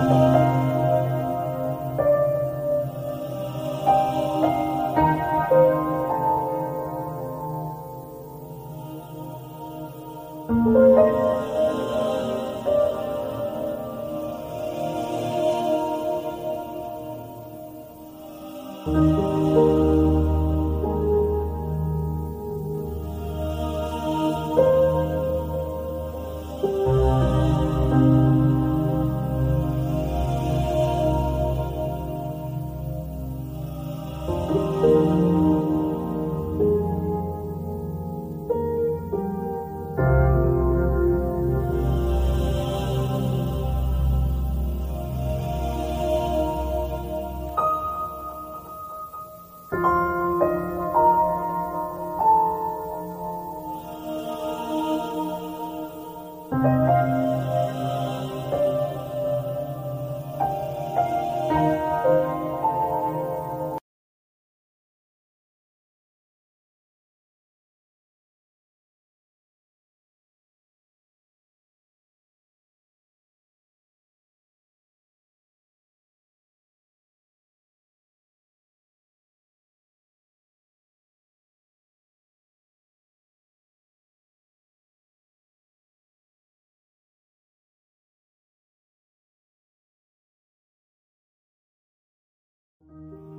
Música you